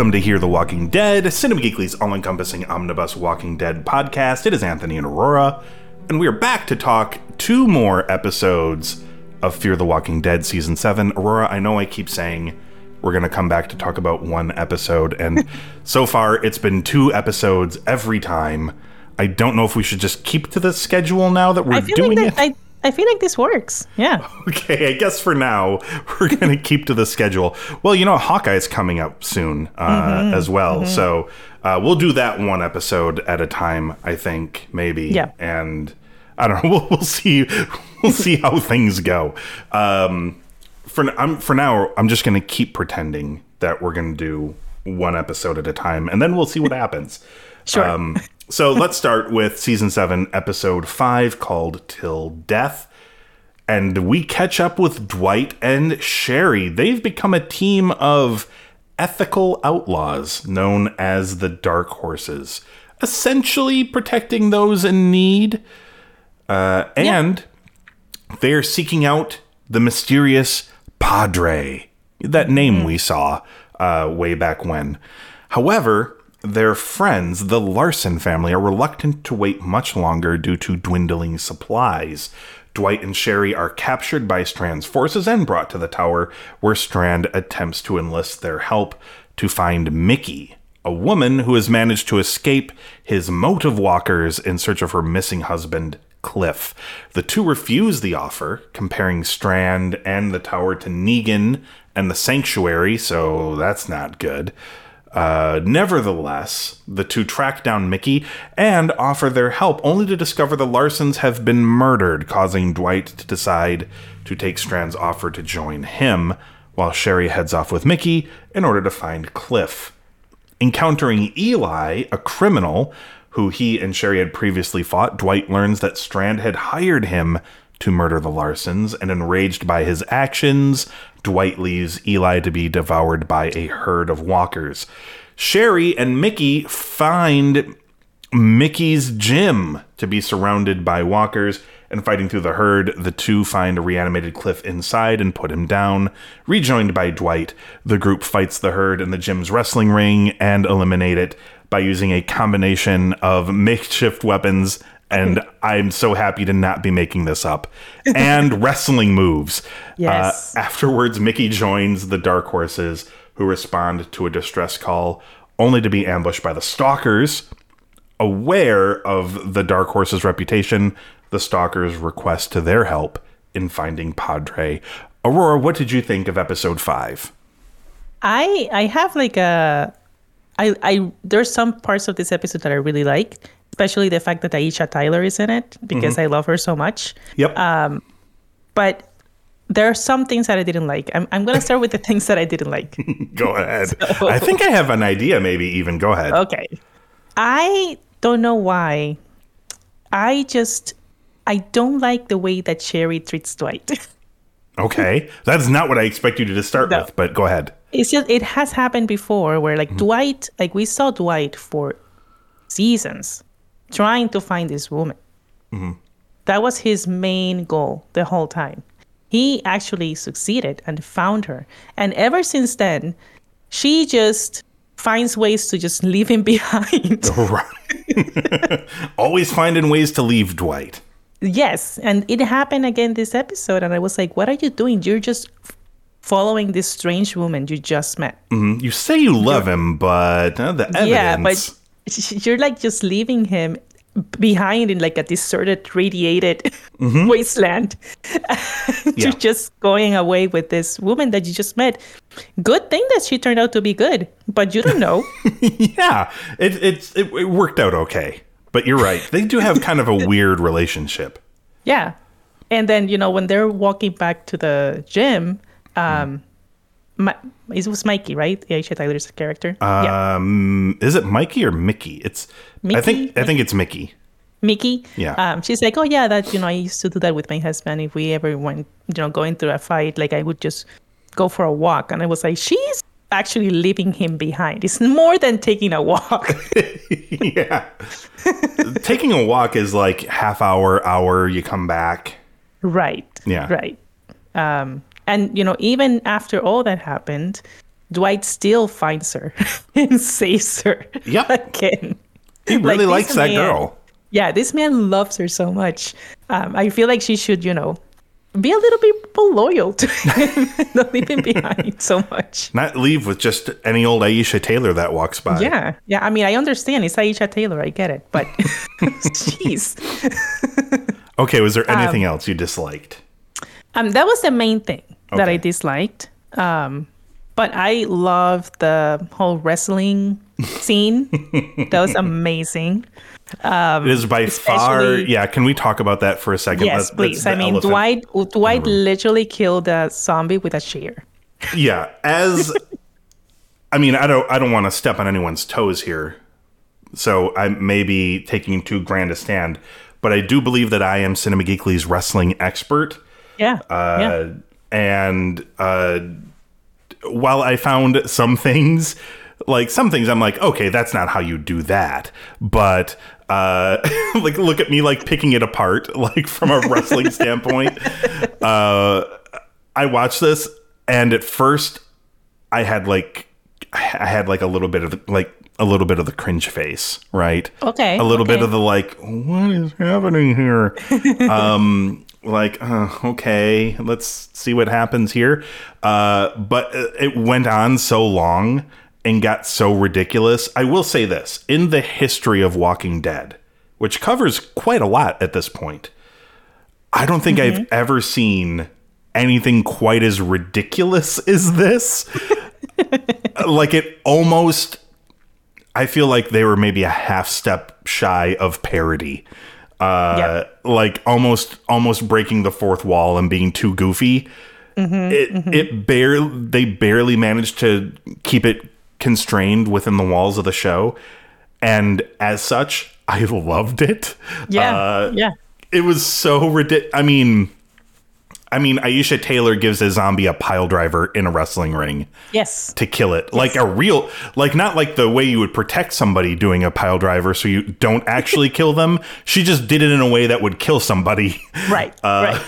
Welcome to Hear the Walking Dead, Cinema Geekly's all encompassing omnibus Walking Dead podcast. It is Anthony and Aurora, and we are back to talk two more episodes of Fear the Walking Dead Season 7. Aurora, I know I keep saying we're going to come back to talk about one episode, and so far it's been two episodes every time. I don't know if we should just keep to the schedule now that we're doing like it. I, I feel like this works. Yeah. Okay, I guess for now we're going to keep to the schedule. Well, you know, Hawkeye's coming up soon uh, Mm-hmm. as well, so uh, we'll do that one episode at a time. I think maybe. Yeah. And I don't know. We'll, we'll see. We'll see how things go. Um, for I'm for now, I'm just going to keep pretending that we're going to do one episode at a time, and then we'll see what happens. Sure. Um, so let's start with season seven, episode five, called "Till Death." and we catch up with Dwight and Sherry. They've become a team of ethical outlaws known as the Dark Horses, essentially protecting those in need. Uh, and they're seeking out the mysterious Padre, that name we saw uh, way back when. However, their friends, the Larson family, are reluctant to wait much longer due to dwindling supplies. Dwight and Sherry are captured by Strand's forces and brought to the tower, where Strand attempts to enlist their help to find Mickey, a woman who has managed to escape his motive walkers in search of her missing husband, Cliff. The two refuse the offer, comparing Strand and the tower to Negan and the Sanctuary, so that's not good. Uh, nevertheless, the two track down Mickey and offer their help, only to discover the Larsons have been murdered, causing Dwight to decide to take Strand's offer to join him, while Sherry heads off with Mickey in order to find Cliff. Encountering Eli, a criminal who he and Sherry had previously fought, Dwight learns that Strand had hired him to murder the Larsons, and enraged by his actions, Dwight leaves Eli to be devoured by a herd of walkers. Sherry and Mickey find Mickey's gym to be surrounded by walkers and fighting through the herd. The two find a reanimated Cliff inside and put him down. Rejoined by Dwight, the group fights the herd in the gym's wrestling ring and eliminate it by using a combination of makeshift weapons. And I'm so happy to not be making this up. And wrestling moves. Yes. Uh, afterwards, Mickey joins the Dark Horses, who respond to a distress call, only to be ambushed by the Stalkers. Aware of the Dark Horse's reputation, the Stalkers request to their help in finding Padre. Aurora, what did you think of episode five? I I have like a I I there's some parts of this episode that I really like, especially the fact that Aisha Tyler is in it because I love her so much. Yep. Um, But there are some things that I didn't like. I'm I'm gonna start with the things that I didn't like. Go ahead. I think I have an idea, maybe even. Go ahead. Okay. I don't know why. I just I don't like the way that Sherry treats Dwight. Okay. That's not what I expect you to start No. with, but go ahead. it's just it has happened before where like Dwight like we saw Dwight for seasons trying to find this woman. That was his main goal the whole time. He actually succeeded and found her. And ever since then, she just finds ways to just leave him behind. Right. Always finding ways to leave Dwight. yes, and it happened again this episode and I was like, "What are you doing? You're just following this strange woman you just met." You say you love him, but uh, the evidence. Yeah, but you're like just leaving him behind in like a deserted, radiated wasteland. Yeah. You're just going away with this woman that you just met. Good thing that she turned out to be good, but you don't know. yeah, it, it's it, it worked out okay. But you're right. They do have kind of a weird relationship. Yeah. And then, you know, when they're walking back to the gym, um, Ma- it was Mikey, right? Aisha Tyler's character. yeah. Um, is it Mikey or Mickey? It's I think I think it's Mickey. Mickey. Yeah. Um, she's like, oh yeah, that you know, I used to do that with my husband. If we ever went, you know, going through a fight, like I would just go for a walk, and I was like, she's actually leaving him behind. It's more than taking a walk. yeah. Taking a walk is like half hour, hour, you come back. right. Yeah. Right. Um, and you know, even after all that happened, Dwight still finds her and saves her Yep. again. He really this likes that man- girl. Yeah, this man loves her so much. Um, I feel like she should, you know, be a little bit more loyal to him, not leave him behind so much. Not leave with just any old Aisha Taylor that walks by. Yeah, yeah. I mean, I understand it's Aisha Taylor. I get it, but jeez, Okay, was there anything else you disliked? um, that was the main thing that I disliked. Um, but I love the whole wrestling scene. that was amazing. it is by far. Yeah, can we talk about that for a second? Yes, please. I mean. Dwight. Dwight literally killed a zombie with a chair. Yeah, as I mean, I don't I don't want to step on anyone's toes here. So I may be taking too grand a stand, but I do believe that I am Cinema Geekly's wrestling expert. Yeah. yeah. And uh, while I found some things, like some things, I'm like, okay, that's not how you do that. But uh, like, look at me, like picking it apart, like from a wrestling standpoint. Uh, I watched this, and at first, I had like, I had like a little bit of like a little bit of the cringe face, right? Okay, A little bit of the like, what is happening here? um, like, uh, okay, let's see what happens here. Uh, but it went on so long and got so ridiculous. I will say this in the history of Walking Dead, which covers quite a lot at this point, I don't think I've ever seen anything quite as ridiculous as this. like, it almost I feel like they were maybe a half step shy of parody. Uh, Yep. like almost almost breaking the fourth wall and being too goofy. it it barely they barely managed to keep it constrained within the walls of the show, and as such, I loved it. Yeah. Uh, yeah. it was so ridiculous. I mean, I mean, Aisha Taylor gives a zombie a pile driver in a wrestling ring Yes. to kill it like a real like not like the way you would protect somebody doing a pile driver so you don't actually kill them she just did it in a way that would kill somebody Right. Uh, right.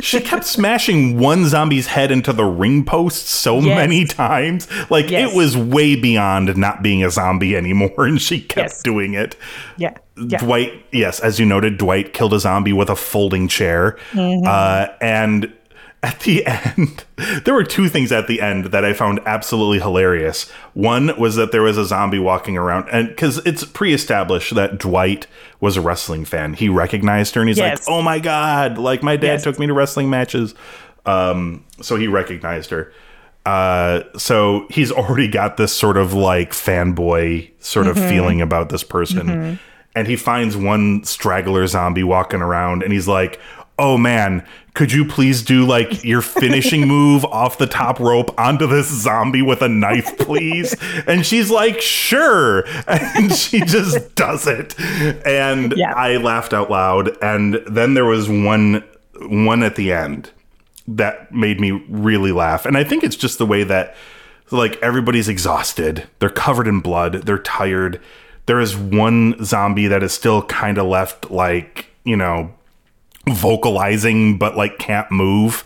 She kept smashing one zombie's head into the ring post so Yes. many times like Yes. it was way beyond not being a zombie anymore and she kept Yes. doing it Yeah. Yeah. Dwight, yes, as you noted, Dwight killed a zombie with a folding chair. Mm-hmm. Uh, and at the end, there were two things at the end that I found absolutely hilarious. One was that there was a zombie walking around, and because it's pre established that Dwight was a wrestling fan, he recognized her and he's Yes. like, oh my God, like my dad Yes. took me to wrestling matches. Um, so he recognized her. Uh, so he's already got this sort of like fanboy sort of feeling about this person. And he finds one straggler zombie walking around and he's like, Oh man, could you please do like your finishing move off the top rope onto this zombie with a knife, please? and she's like, Sure. And she just does it. And Yeah. I laughed out loud. And then there was one one at the end that made me really laugh. And I think it's just the way that like everybody's exhausted. They're covered in blood. They're tired. There is one zombie that is still kind of left like, you know, vocalizing but like can't move.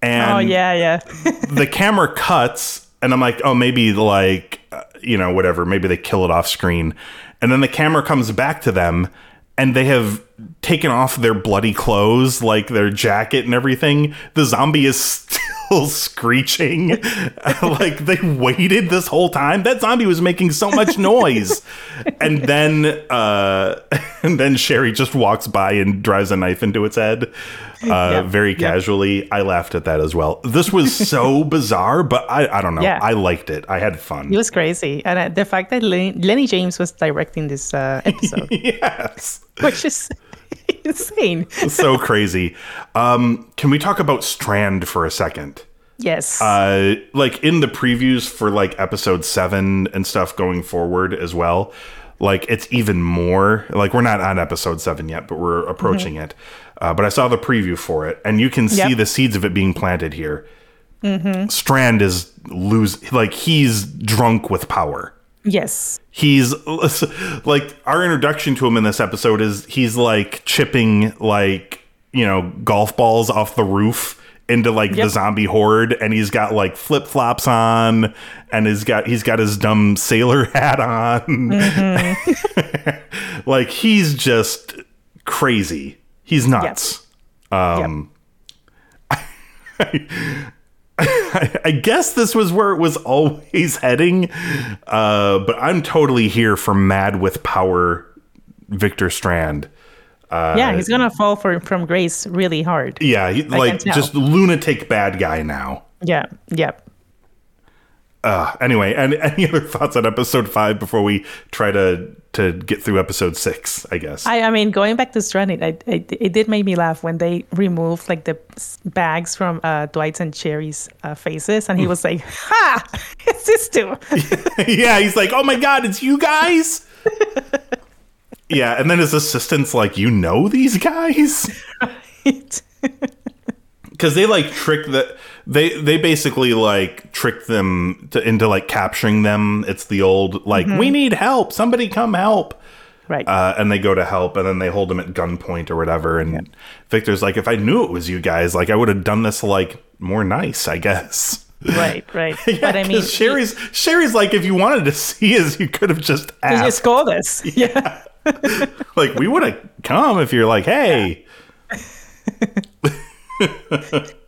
And Oh yeah. Yeah. the camera cuts and I'm like, "Oh, maybe like uh, you know, whatever, maybe they kill it off screen." And then the camera comes back to them and they have taken off their bloody clothes, like their jacket and everything. The zombie is still screeching. like they waited this whole time. That zombie was making so much noise. and then uh and then Sherry just walks by and drives a knife into its head. Uh, Yep, very yep. casually. I laughed at that as well. This was so bizarre, but I, I don't know. Yeah. I liked it. I had fun. It was crazy, and uh, the fact that Len- Lenny James was directing this uh, episode, yes. which is insane. so crazy. Um, can we talk about Strand for a second? Yes. uh, like in the previews for like episode seven and stuff going forward as well. Like it's even more like we're not on episode seven yet, but we're approaching it. Uh, but I saw the preview for it, and you can see Yep. the seeds of it being planted here. Strand is lose like he's drunk with power. Yes. He's like our introduction to him in this episode is he's like chipping like you know golf balls off the roof into like the zombie horde and he's got like flip flops on and he's got he's got his dumb sailor hat on. Like he's just crazy. He's nuts. Um I guess this was where it was always heading, uh, but I'm totally here for Mad with Power Victor Strand. yeah, he's gonna fall for, from grace really hard. Yeah, he, like just lunatic bad guy now. Yeah. Yeah. Uh, anyway, and any other thoughts on episode five before we try to to get through episode six? I guess. I, I mean, going back to Stranded, I, I, it did make me laugh when they removed like the bags from uh, Dwight's and Sherry's uh, faces, and he was like, "Ha! It's this too." yeah, he's like, "Oh my god, it's you guys." yeah, and then his assistant's like, "You know these guys?" Because they like trick the they they basically like trick them to, into like capturing them it's the old like we need help somebody come help right. uh, and they go to help and then they hold them at gunpoint or whatever and victor's like if i knew it was you guys like i would have done this like more nice i guess right. Right. yeah, but I mean, sherry's sherry's like if you wanted to see us you could have just asked just call this. Yeah. like we would have come if you're like hey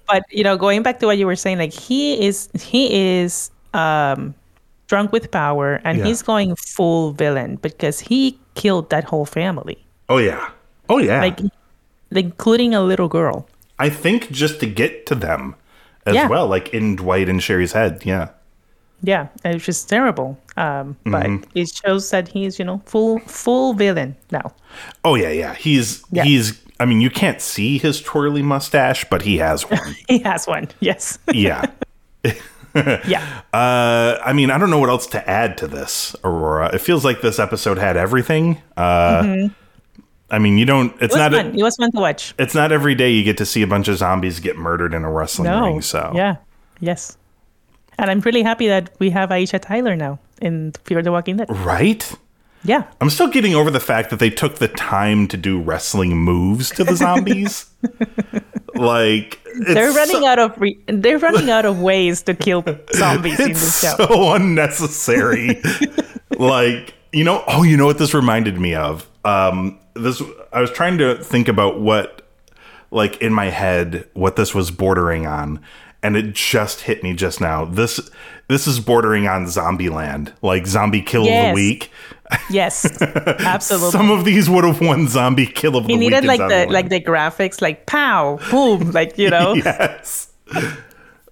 but you know going back to what you were saying like he is he is um drunk with power and Yeah. he's going full villain because he killed that whole family oh yeah oh yeah like including a little girl I think just to get to them as Yeah. well, like in Dwight and Sherry's head. Yeah. yeah and it's just terrible um but Mm-hmm. it shows that he's you know full full villain now Oh yeah, yeah. He's Yeah. he's I mean, you can't see his twirly mustache, but he has one. he has one yes yeah. yeah Uh I mean, I don't know what else to add to this, Aurora. It feels like this episode had everything. Uh I mean, you don't it's Mm-hmm. it was not fun it was fun to watch it's not every day you get to see a bunch of zombies get murdered in a wrestling no ring, so yeah yes and i'm really happy that we have aisha tyler now in fear the walking dead Right? Yeah I'm still getting over the fact that they took the time to do wrestling moves to the zombies. like it's They're running so, out of re- they're running out of ways to kill zombies in this show. so unnecessary. like you know, oh, you know what this reminded me of? Um, this I was trying to think about what, like in my head, what this was bordering on, and it just hit me just now. This this is bordering on Zombieland, like Zombie Kill of the Week. Yes, absolutely. Some of these would have won Zombie Kill of he the Week. You needed like the Zombieland. like the graphics, like pow, boom, like you know. yes.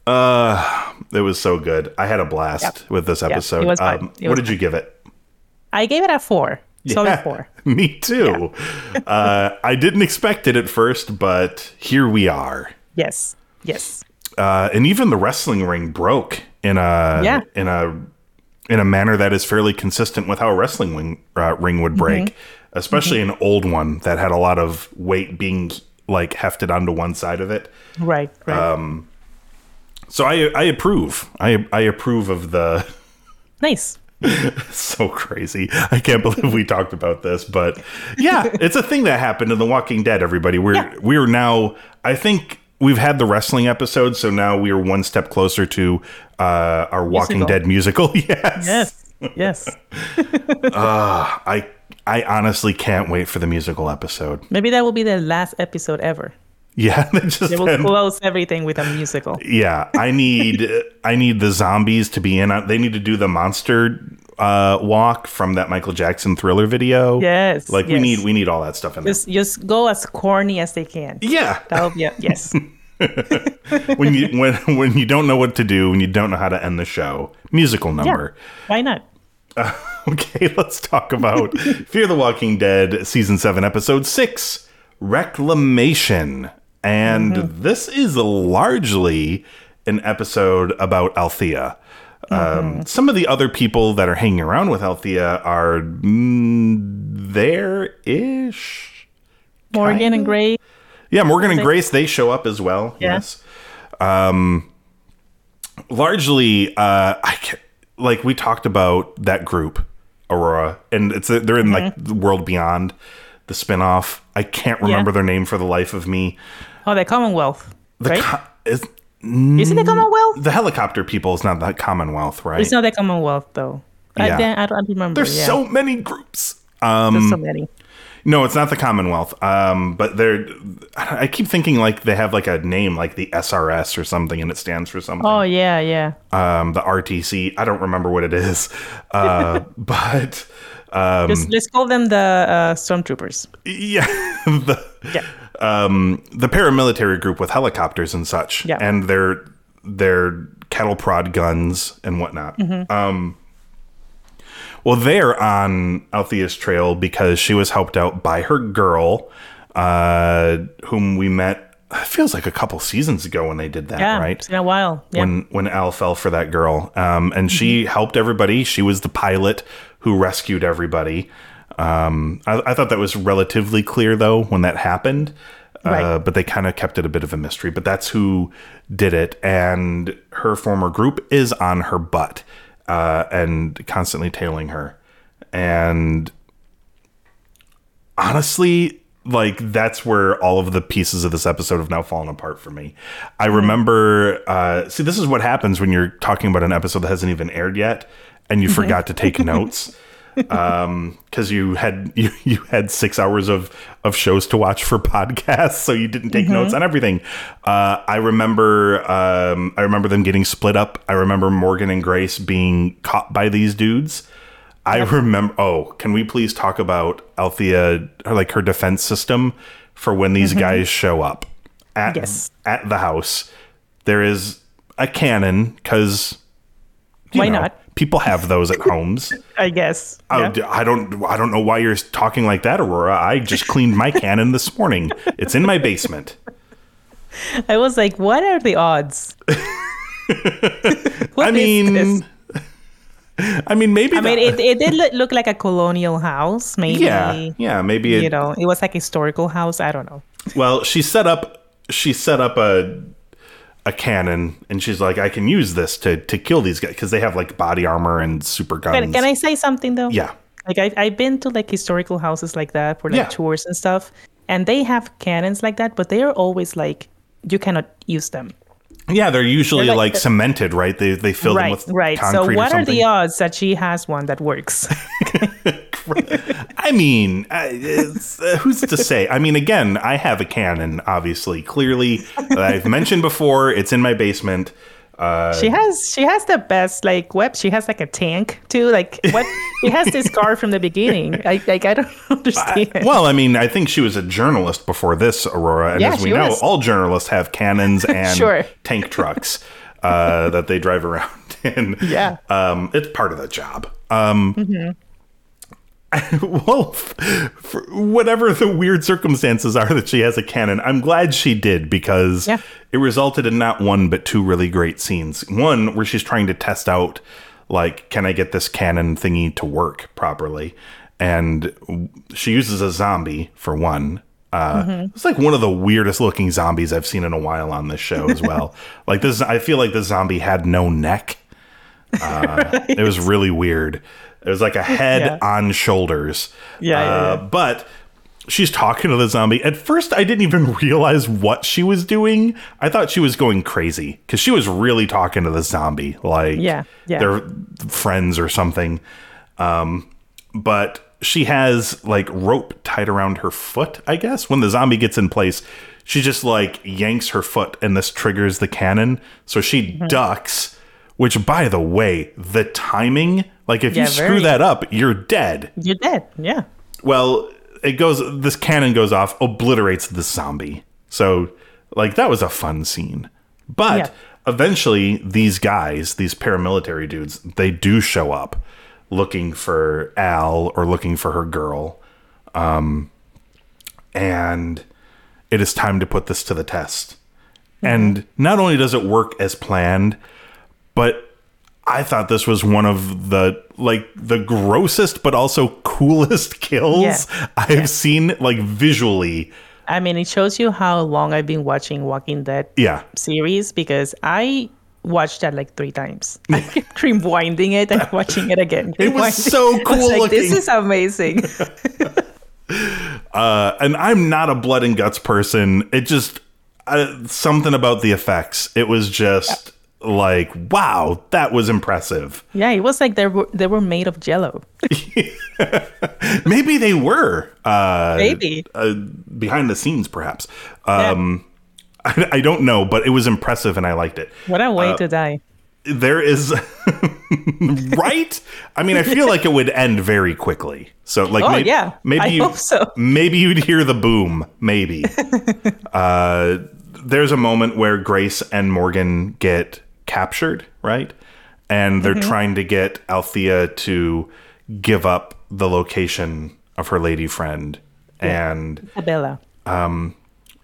Uh, it was so good. I had a blast Yep. with this episode. it was. Um, what did you give it? I gave it a four, solid Yeah, four. Me too. uh, I didn't expect it at first, but here we are. Yes, yes, Uh, and even the wrestling ring broke in a Yeah. in a in a manner that is fairly consistent with how a wrestling ring, uh, ring would break, Mm-hmm. especially an old one that had a lot of weight being like hefted onto one side of it. right, right. Um, So I I approve. I I approve of the nice. so crazy. I can't believe we talked about this, but yeah, it's a thing that happened in The Walking Dead. Everybody, we're Yeah. we're now. I think we've had the wrestling episode, so now we are one step closer to uh, our Walking Musical. Dead musical. yes, Yes, yes. I I honestly can't wait for the musical episode. Maybe that will be the last episode ever. Yeah, they just They will close everything with a musical. yeah. I need I need the zombies to be in. They need to do the monster uh, walk from that Michael Jackson Thriller video. Yes, like we need we need all that stuff in there. Just just go as corny as they can. Yeah, That'll be a, yes. When you when when you don't know what to do, when you don't know how to end the show, musical Yeah. number. Why not? Okay, let's talk about Fear the Walking Dead season 7 episode 6, Reclamation. And this is largely an episode about Althea. Um, some of the other people that are hanging around with Althea are mm, there ish. Morgan and Gray. Yeah, Morgan and Grace, they show up as well. Yeah. Yes. Um, largely, uh, I can, like we talked about that group, Aurora, and it's they're in like the World Beyond, the spinoff. I can't remember their name for the life of me. Oh, the Commonwealth. The right? co- is Is it the Commonwealth? the helicopter people is not the Commonwealth, right? It's not the Commonwealth though. Yeah. I, don't, I don't remember. There's yeah. so many groups. Um, There's so many. No, it's not the Commonwealth. Um, but they're. I keep thinking like they have like a name like the SRS or something, and it stands for something. Oh yeah, yeah. um, the RTC. I don't remember what it is, uh, but um, Just let's call them the uh, stormtroopers. yeah, the Yeah. um, the paramilitary group with helicopters and such, Yeah. and their their cattle prod guns and whatnot. Um, well, they're on Althea's trail because she was helped out by her girl, uh, whom we met. It feels like a couple seasons ago when they did that, Yeah, right? it's been a while. Yeah. when when Al fell for that girl. Um, and she helped everybody. She was the pilot who rescued everybody. Um, I, I thought that was relatively clear though when that happened. Uh, Right. but they kind of kept it a bit of a mystery. But that's who did it, and her former group is on her butt uh, and constantly tailing her. And honestly, like that's where all of the pieces of this episode have now fallen apart for me. I remember, uh, see, this is what happens when you're talking about an episode that hasn't even aired yet, and you forgot to take notes because you had you, you had six hours of of shows to watch for podcasts, so you didn't take notes on everything. Uh, I remember um, I remember them getting split up. I remember Morgan and Grace being caught by these dudes. I remember. Oh, can we please talk about Althea, like her defense system for when these guys show up at Yes. at the house? There is a cannon because Why not? People have those at homes. I guess. Yeah. d- I don't. I don't know why you're talking like that, Aurora. I just cleaned my cannon this morning. It's in my basement. I was like, what are the odds? What I mean, this? I mean, maybe. I mean, it, it did look- look like a colonial house. Maybe, yeah, yeah, maybe. It, you know, it was like a historical house. I don't know. Well, she set up. She set up a a cannon, and she's like, "I can use this to to kill these guys because they have like body armor and super guns." Can, can I say something though? Yeah. Like I've, I've been to like historical houses like that for like Yeah. tours and stuff, and they have cannons like that, but they are always like you cannot use them. Yeah, they're usually They're like, like- cemented, right? They they fill them right, with right. So what are the odds that she has one that works? I mean, it's, uh, who's to say? I mean, again, I have a cannon, obviously. Clearly, that I've mentioned before. It's in my basement. Uh, she has she has the best like web. She has like a tank too. Like what? she has this car from the beginning. I like I don't understand. well, I mean, I think she was a journalist before this, Aurora. And Yeah, as we know, was. all journalists have cannons and Sure. tank trucks uh, that they drive around in. Yeah. Um, it's part of the job. Um, well, f- for whatever the weird circumstances are that she has a cannon, I'm glad she did because Yeah. it resulted in not one but two really great scenes. One where she's trying to test out, like, can I get this cannon thingy to work properly? And she uses a zombie for one. Uh, It's like one of the weirdest looking zombies I've seen in a while on this show as well. like this, I feel like the zombie had no neck. Uh, It was really weird. It was like a head Yeah. on shoulders. Yeah, Uh, yeah. But she's talking to the zombie. At first, I didn't even realize what she was doing. I thought she was going crazy because she was really talking to the zombie, like Yeah, yeah. they're friends or something. Um, but she has like rope tied around her foot, I guess. When the zombie gets in place, she just like yanks her foot and this triggers the cannon. So she Mm-hmm. ducks, which by the way, the timing, like if Yeah, you screw very. that up, you're dead. You're dead. Yeah. Well, it goes this cannon goes off, obliterates the zombie. So like that was a fun scene. But Yeah. eventually these guys, these paramilitary dudes, they do show up looking for Al or looking for her girl. Um and it is time to put this to the test. And not only does it work as planned, but I thought this was one of the like the grossest but also coolest kills Yeah. I've seen like visually. I mean, it shows you how long I've been watching Walking Dead Yeah. series because I watched that like three times. I kept rewinding it and watching it again. It was so I was cool like, This is amazing. Uh, and I'm not a blood and guts person. It just uh, something about the effects. It was just like wow, that was impressive. yeah, it was like they were they were made of jello. Maybe they were uh, Maybe. uh, behind the scenes, perhaps. Um, I, I don't know, but it was impressive, and I liked it. What a uh, way to die. there is right i mean i feel like it would end very quickly so like Oh, maybe, yeah. maybe I you hope so. maybe you'd hear the boom maybe uh there's a moment where grace and morgan get captured right and they're mm-hmm. trying to get althea to give up the location of her lady friend and Isabella. Um,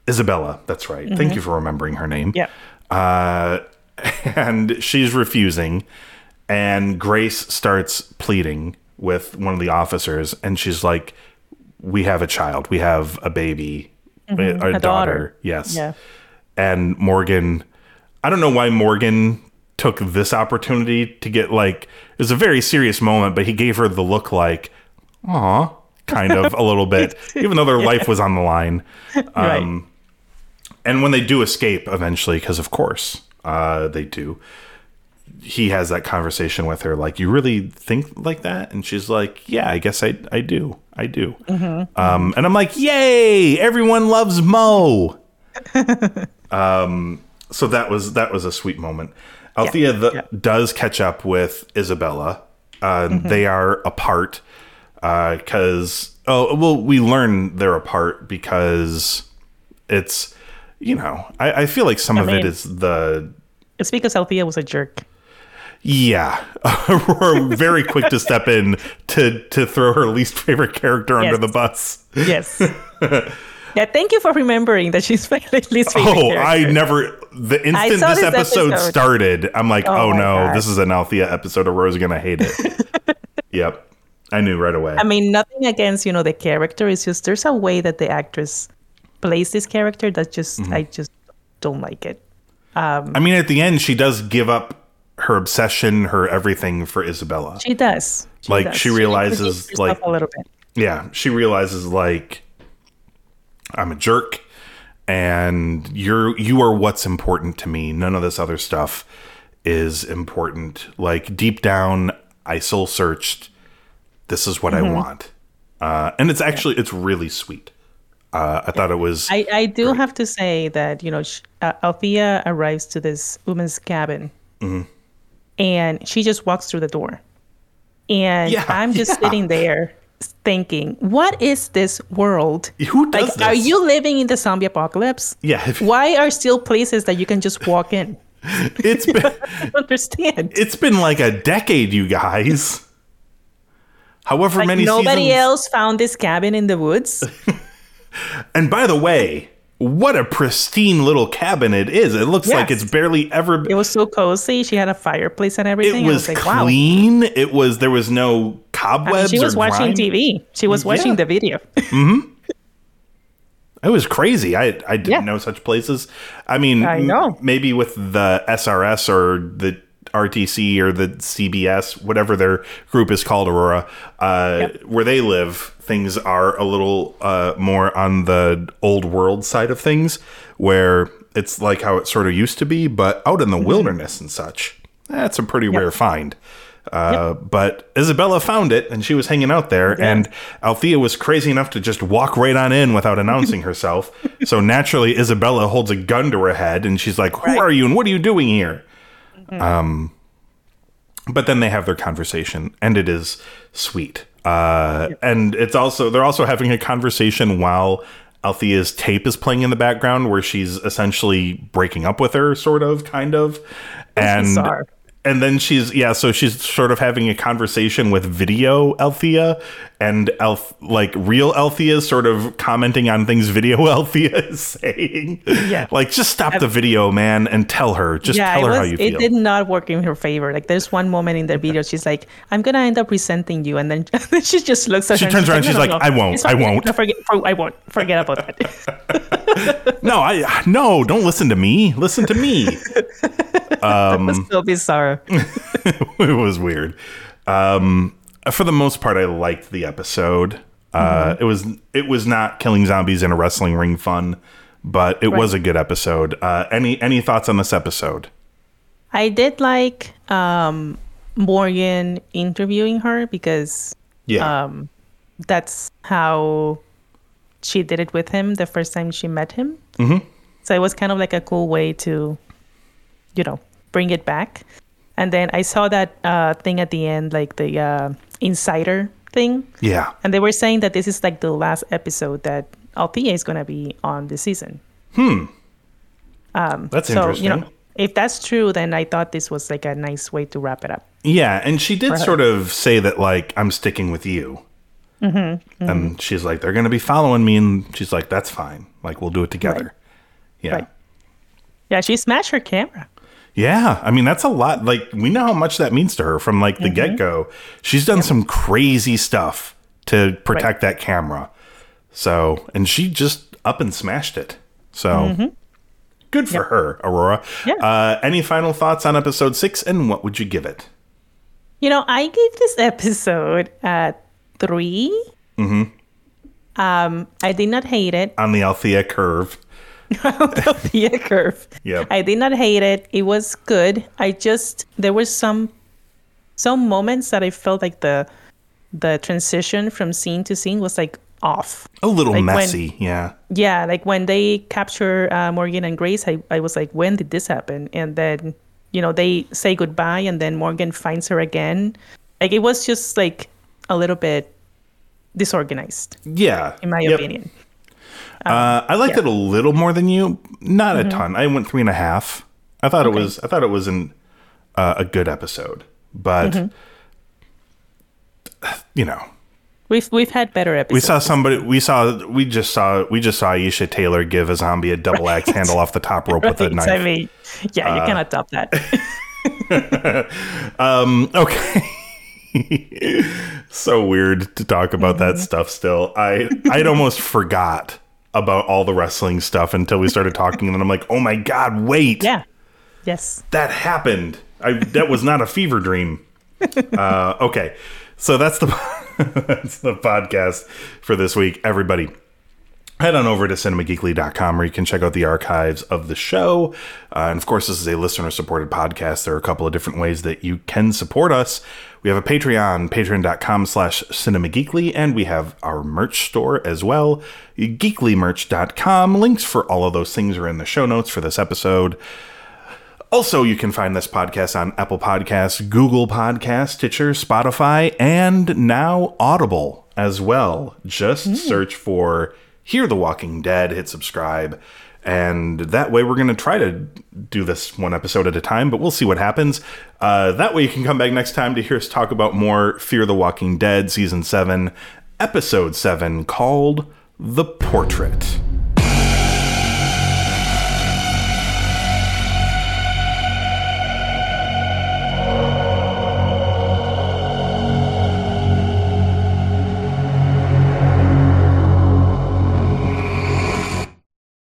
isabella that's right thank mm-hmm. you for remembering her name Yeah. uh, and she's refusing. And Grace starts pleading with one of the officers, and she's like, "We have a child. We have a baby, mm-hmm. a, daughter. daughter. Yes." Yeah. And Morgan, I don't know why Morgan took this opportunity to get like it was a very serious moment, but he gave her the look like, "Aw," kind of a little bit, even though their life was on the line. right. And when they do escape eventually, because of course uh, they do, he has that conversation with her, like, "You really think like that?" And she's like, "Yeah, I guess I I do, I do." Um, and I'm like, "Yay! Everyone loves Mo." um, so that was that was a sweet moment. Althea the, yeah. does catch up with Isabella. Uh, They are apart because oh well, we learn they're apart because it's you know I, I feel like some of it mean- is the It's because Althea was a jerk. yeah we're very quick to step in to to throw her least favorite character under the bus Yes. yeah, thank you for remembering that she's my least oh i never the instant this, this episode, episode. started i'm like oh, Oh no God. this is an althea episode Aurora's gonna hate it yep i knew right away I mean, nothing against, you know, the character. It's just there's a way that the actress plays this character that just Mm-hmm. I just don't like it. Um, i mean at the end she does give up her obsession her everything for isabella She does. She Like, does. she realizes, herself like- a little bit. yeah, she realizes like I'm a jerk and you're you are what's important to me. None of this other stuff is important. Like deep down I soul searched this is what I want. Uh, and it's actually it's really sweet. Uh, I thought it was I, I do have to say that you know sh uh, Althea arrives to this woman's cabin, Mm-hmm. and she just walks through the door, and Yeah, I'm just yeah. sitting there thinking, what is this world? who does Like, this? are you living in the zombie apocalypse? Yeah, Why are still places that you can just walk in? it's been I don't understand. it's been like a decade, you guys. However Like many nobody seasons. else found this cabin in the woods. And by the way, what a pristine little cabin it is. It looks like it's barely ever It was so cozy. She had a fireplace and everything. it I was like, wow. clean. It was there was no I mean, she was or watching grime. TV. She was watching Yeah. the video. It was crazy. I I didn't Yeah. know such places. I mean, I know. maybe with the SRS or the RTC or the CBS, whatever their group is called, Aurora, uh, Yep. where they live, things are a little uh, more on the old world side of things, where it's like how it sort of used to be, but out in the Mm-hmm. wilderness and such. That's a pretty rare find. Uh, But Isabella found it and she was hanging out there, and Althea was crazy enough to just walk right on in without announcing herself. so naturally, Isabella holds a gun to her head and she's like, Who are you and what are you doing here? Um, but then they have their conversation and it is sweet. Uh, and it's also, they're also having a conversation while Althea's tape is playing in the background where she's essentially breaking up with her, sort of, kind of. And bizarre. And then she's yeah, so she's sort of having a conversation with video Althea and Alth like real Althea is sort of commenting on things video Althea is saying. Yeah. Like just stop the video, man, and tell her. Just yeah, tell her was. how you feel. it did not work in her favor. Like there's one moment in the video, she's like, "I'm gonna end up resenting you," and then, she just looks at her. She her. turns and around, she's "No, no, like, no, "I won't, I won't." No, forget, I won't. Forget about that. No, I no, don't listen to me. Listen to me. Um, so bizarre. it was weird. Um, for the most part, I liked the episode. Uh, Mm-hmm. It was it was not killing zombies in a wrestling ring fun, but it was a good episode. Uh, any any thoughts on this episode? I did like um, Morgan interviewing her because Yeah, um, that's how she did it with him the first time she met him. Mm-hmm. So it was kind of like a cool way to, you know, bring it back. And then I saw that uh, thing at the end, like the uh, insider thing, yeah. and they were saying that this is like the last episode that Althea is going to be on the season. Hmm. That's so interesting. you know, if that's true, then I thought this was like a nice way to wrap it up. Yeah, and she did sort of say that like I'm sticking with you. Mm-hmm, And she's like, they're gonna be following me, and she's like, that's fine. Like we'll do it together. Right. Yeah. Right. Yeah, she smashed her camera. Yeah, I mean that's a lot. Like we know how much that means to her from like the get go. She's done some crazy stuff to protect that camera. So, and she just up and smashed it. So, good for her, Aurora. Yeah. Uh, any final thoughts on episode six, and what would you give it? You know, I gave this episode a 3 Mm-hmm. Um, I did not hate it. On the Althea curve. the curve. Yep. I did not hate it. It was good. I just there was some some moments that I felt like the the transition from scene to scene was like off. A little Like when- messy, yeah. Yeah, like when they capture uh, Morgan and Grace, I, I was like, when did this happen? And then, you know, they say goodbye and then Morgan finds her again. Like it was just like a little bit disorganized, Yeah. in my Yep. opinion. Uh, I liked yeah. it a little more than you, not a ton. I went three and a half. I thought it was. I thought it was an uh, a good episode, but you know, We've we've had better episodes. we saw somebody. We saw. We just saw. We just saw Aisha Taylor give a zombie a double axe handle off the top rope with a knife. I mean, yeah, Uh, you cannot top that. um, Okay. so weird to talk about Mm-hmm. that stuff still. I I'd almost forgot about all the wrestling stuff until we started talking and then I'm like, "Oh my god, wait. yeah. Yes. That happened. I that was not a fever dream." Uh, okay. So that's the that's the podcast for this week, everybody head on over to cinemageekly.com where you can check out the archives of the show. Uh, and of course, this is a listener supported podcast. There are a couple of different ways that you can support us. We have a Patreon, patreon.com slash cinemageekly, and we have our merch store as well, geeklymerch.com. Links for all of those things are in the show notes for this episode. Also, you can find this podcast on Apple Podcasts, Google Podcasts, Stitcher, Spotify, and now Audible as well. Just search for Hear the Walking Dead, hit subscribe, and that way we're going to try to do this one episode at a time, but we'll see what happens. Uh, that way you can come back next time to hear us talk about more Fear the Walking Dead Season 7, Episode 7, called The Portrait.